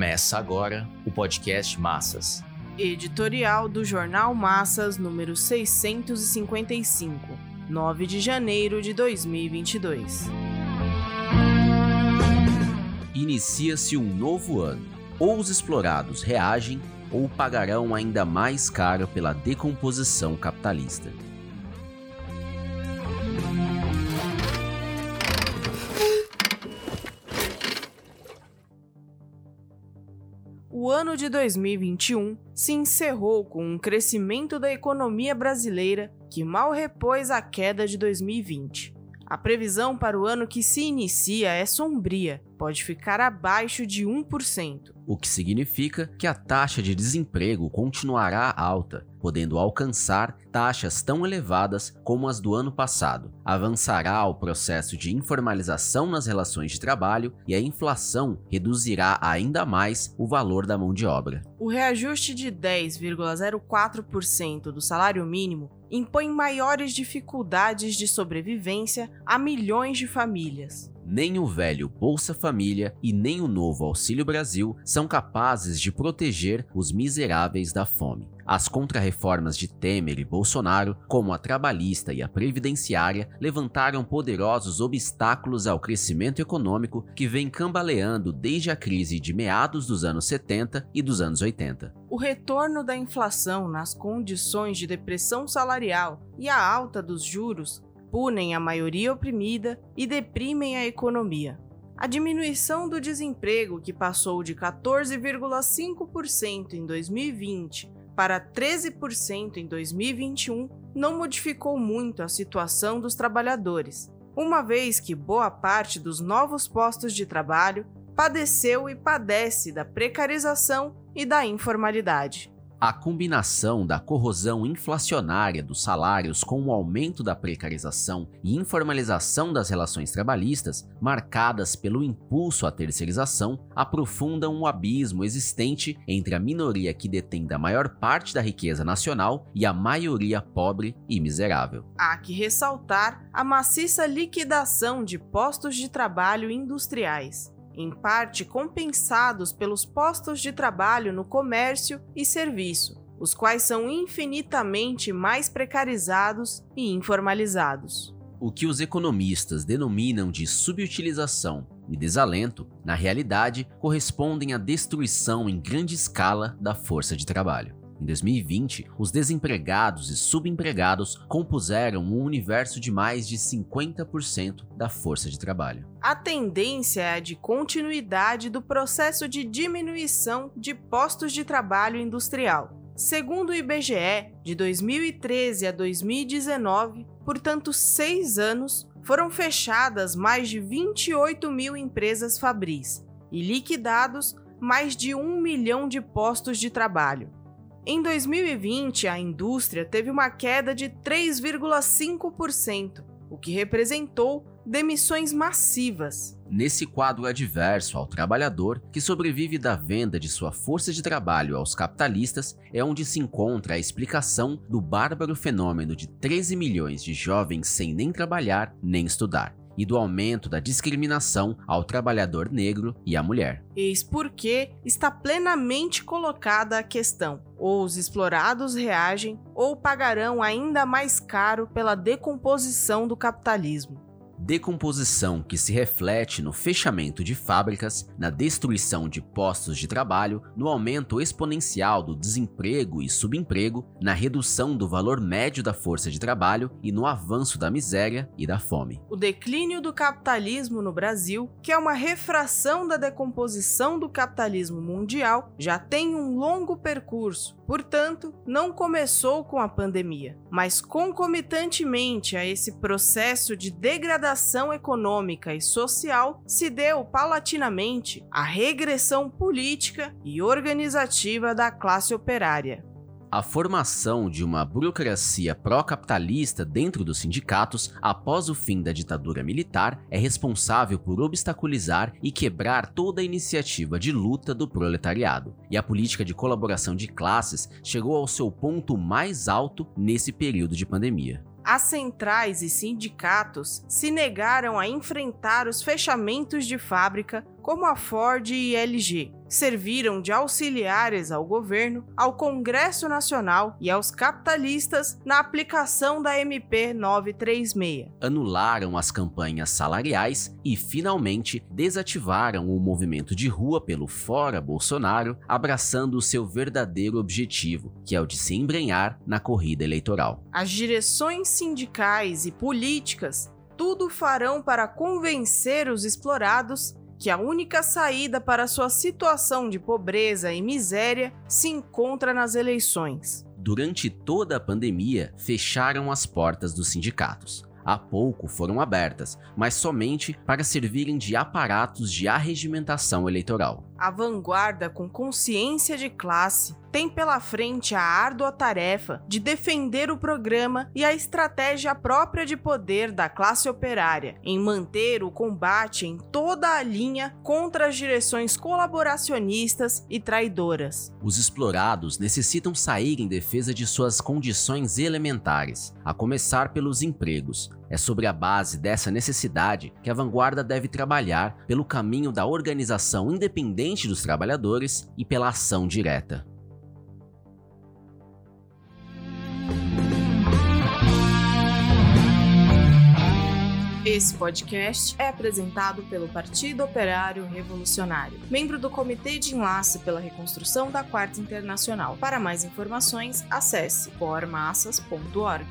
Começa agora o podcast Massas. Editorial do Jornal Massas, número 655, 9 de janeiro de 2022. Inicia-se um novo ano. Ou os explorados reagem ou pagarão ainda mais caro pela decomposição capitalista. O ano de 2021 se encerrou com um crescimento da economia brasileira que mal repôs a queda de 2020. A previsão para o ano que se inicia é sombria, pode ficar abaixo de 1%. O que significa que a taxa de desemprego continuará alta, podendo alcançar taxas tão elevadas como as do ano passado. Avançará o processo de informalização nas relações de trabalho e a inflação reduzirá ainda mais o valor da mão de obra. O reajuste de 10,04% do salário mínimo impõe maiores dificuldades de sobrevivência a milhões de famílias nem o velho Bolsa Família e nem o novo Auxílio Brasil são capazes de proteger os miseráveis da fome. As contrarreformas de Temer e Bolsonaro, como a trabalhista e a previdenciária, levantaram poderosos obstáculos ao crescimento econômico que vem cambaleando desde a crise de meados dos anos 70 e dos anos 80. O retorno da inflação nas condições de depressão salarial e a alta dos juros punem a maioria oprimida e deprimem a economia. A diminuição do desemprego, que passou de 14,5% em 2020 para 13% em 2021, não modificou muito a situação dos trabalhadores, uma vez que boa parte dos novos postos de trabalho padeceu e padece da precarização e da informalidade. A combinação da corrosão inflacionária dos salários com o aumento da precarização e informalização das relações trabalhistas, marcadas pelo impulso à terceirização, aprofundam o abismo existente entre a minoria que detém da maior parte da riqueza nacional e a maioria pobre e miserável. Há que ressaltar a maciça liquidação de postos de trabalho industriais em parte compensados pelos postos de trabalho no comércio e serviço, os quais são infinitamente mais precarizados e informalizados. O que os economistas denominam de subutilização e desalento, na realidade, correspondem à destruição em grande escala da força de trabalho. Em 2020, os desempregados e subempregados compuseram um universo de mais de 50% da força de trabalho. A tendência é a de continuidade do processo de diminuição de postos de trabalho industrial. Segundo o IBGE, de 2013 a 2019, portanto, seis anos, foram fechadas mais de 28 mil empresas fabris e liquidados mais de um milhão de postos de trabalho. Em 2020, a indústria teve uma queda de 3,5%, o que representou demissões massivas. Nesse quadro adverso ao trabalhador, que sobrevive da venda de sua força de trabalho aos capitalistas, é onde se encontra a explicação do bárbaro fenômeno de 13 milhões de jovens sem nem trabalhar nem estudar e do aumento da discriminação ao trabalhador negro e à mulher. Eis porque está plenamente colocada a questão: ou os explorados reagem ou pagarão ainda mais caro pela decomposição do capitalismo decomposição que se reflete no fechamento de fábricas, na destruição de postos de trabalho, no aumento exponencial do desemprego e subemprego, na redução do valor médio da força de trabalho e no avanço da miséria e da fome. O declínio do capitalismo no Brasil, que é uma refração da decomposição do capitalismo mundial, já tem um longo percurso, portanto, não começou com a pandemia, mas concomitantemente a esse processo de degradação econômica e social se deu paulatinamente à regressão política e organizativa da classe operária. A formação de uma burocracia pró-capitalista dentro dos sindicatos após o fim da ditadura militar é responsável por obstaculizar e quebrar toda a iniciativa de luta do proletariado. E a política de colaboração de classes chegou ao seu ponto mais alto nesse período de pandemia. As centrais e sindicatos se negaram a enfrentar os fechamentos de fábrica como a Ford e LG, serviram de auxiliares ao governo, ao Congresso Nacional e aos capitalistas na aplicação da MP 936. Anularam as campanhas salariais e, finalmente, desativaram o movimento de rua pelo Fora Bolsonaro, abraçando o seu verdadeiro objetivo, que é o de se embrenhar na corrida eleitoral. As direções sindicais e políticas tudo farão para convencer os explorados que a única saída para sua situação de pobreza e miséria se encontra nas eleições. Durante toda a pandemia, fecharam as portas dos sindicatos. Há pouco foram abertas, mas somente para servirem de aparatos de arregimentação eleitoral. A vanguarda, com consciência de classe, tem pela frente a árdua tarefa de defender o programa e a estratégia própria de poder da classe operária em manter o combate em toda a linha contra as direções colaboracionistas e traidoras. Os explorados necessitam sair em defesa de suas condições elementares, a começar pelos empregos. É sobre a base dessa necessidade que a vanguarda deve trabalhar pelo caminho da organização independente dos trabalhadores e pela ação direta. Esse podcast é apresentado pelo Partido Operário Revolucionário, membro do Comitê de Enlace pela Reconstrução da Quarta Internacional. Para mais informações, acesse pormassas.org.